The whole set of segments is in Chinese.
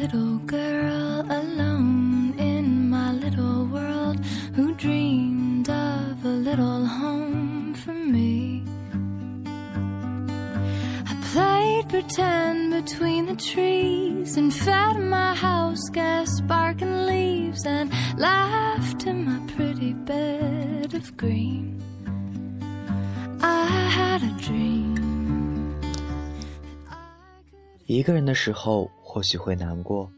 little girl alone in my little world who dreamed of a little home for me. I played pretend between the trees and fed my house gas sparking leaves and laughed in my pretty bed of green. I had a dream. 一个人的时候 或许会难过，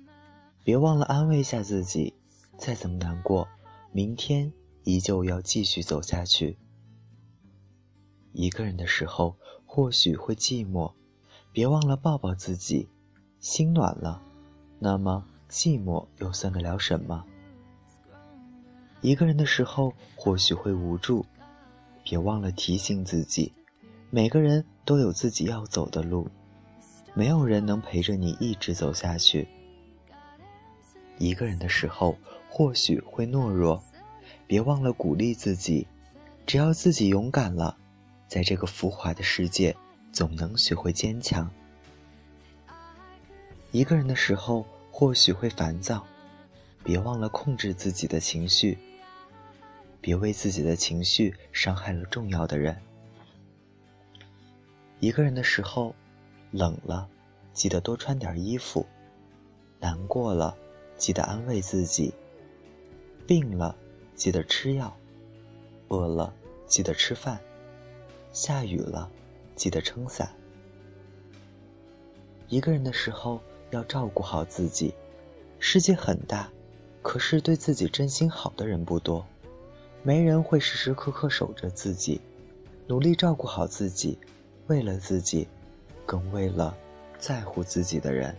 别忘了安慰一下自己，再怎么难过，明天依旧要继续走下去。一个人的时候或许会寂寞，别忘了抱抱自己，心暖了，那么寂寞又算得了什么？一个人的时候或许会无助，别忘了提醒自己，每个人都有自己要走的路。没有人能陪着你一直走下去。一个人的时候，或许会懦弱，别忘了鼓励自己。只要自己勇敢了，在这个浮华的世界，总能学会坚强。一个人的时候，或许会烦躁，别忘了控制自己的情绪。别为自己的情绪伤害了重要的人。一个人的时候。冷了，记得多穿点衣服；难过了，记得安慰自己；病了，记得吃药；饿了，记得吃饭；下雨了，记得撑伞。一个人的时候要照顾好自己。世界很大，可是对自己真心好的人不多，没人会时时刻刻守着自己。努力照顾好自己，为了自己。更为了在乎自己的人。